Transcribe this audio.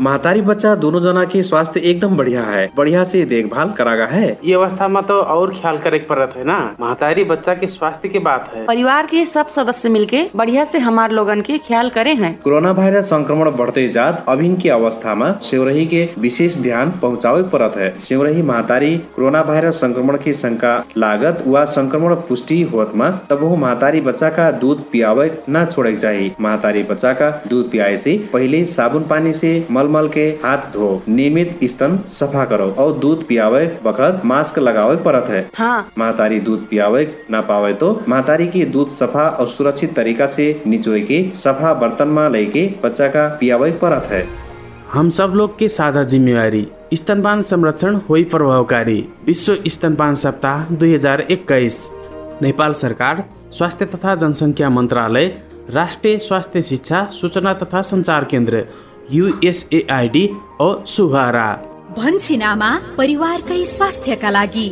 महतारी बच्चा दोनों जना के स्वास्थ्य एकदम बढ़िया है। बढ़िया से देखभाल करागा है। ये अवस्था में तो और ख्याल करे पड़त है ना? महतारी बच्चा के स्वास्थ्य की बात है। परिवार के सब सदस्य मिलके बढ़िया से हमार लोगन के ख्याल करे हैं। कोरोना वायरस संक्रमण बढ़ते जात अभिन की अवस्था में सेवरही के विशेष ध्यान पहुँचावे पड़त है। सेवरही महतारी कोरोना वायरस संक्रमण की शंका लागत व संक्रमण पुष्टि होत में तब वो महतारी बच्चा का दूध पियावे न छोड़े चाहिए महतारी बच्चा का दूध पियाए से पहले साबुन पानी से मलमल के हाथ धो नियमित स्तन सफ़ा करो और दूध पियावे वक्त मास्क लगावे पड़त है। हाँ। महतारी दूध पियावे न पावे तो महतारी की दूध सफ़ा और सुरक्षित तरीका से निचोए के सफ़ा बर्तन में लेके बच्चा का पियावे पड़त है। हम सब लोग के साझा जिम्मेवारी स्तनपान संरक्षण होई प्रभावकारी विश्व स्तनपान सप्ताह दुई हज़ार एक्काइस नेपाल सरकार स्वास्थ्य तथा जनसङ्ख्या मन्त्रालय राष्ट्रिय स्वास्थ्य शिक्षा सूचना तथा सञ्चार केन्द्र युएसएआइडी औ सुहारा भन्छिनामा परिवारकै स्वास्थ्यका लागि।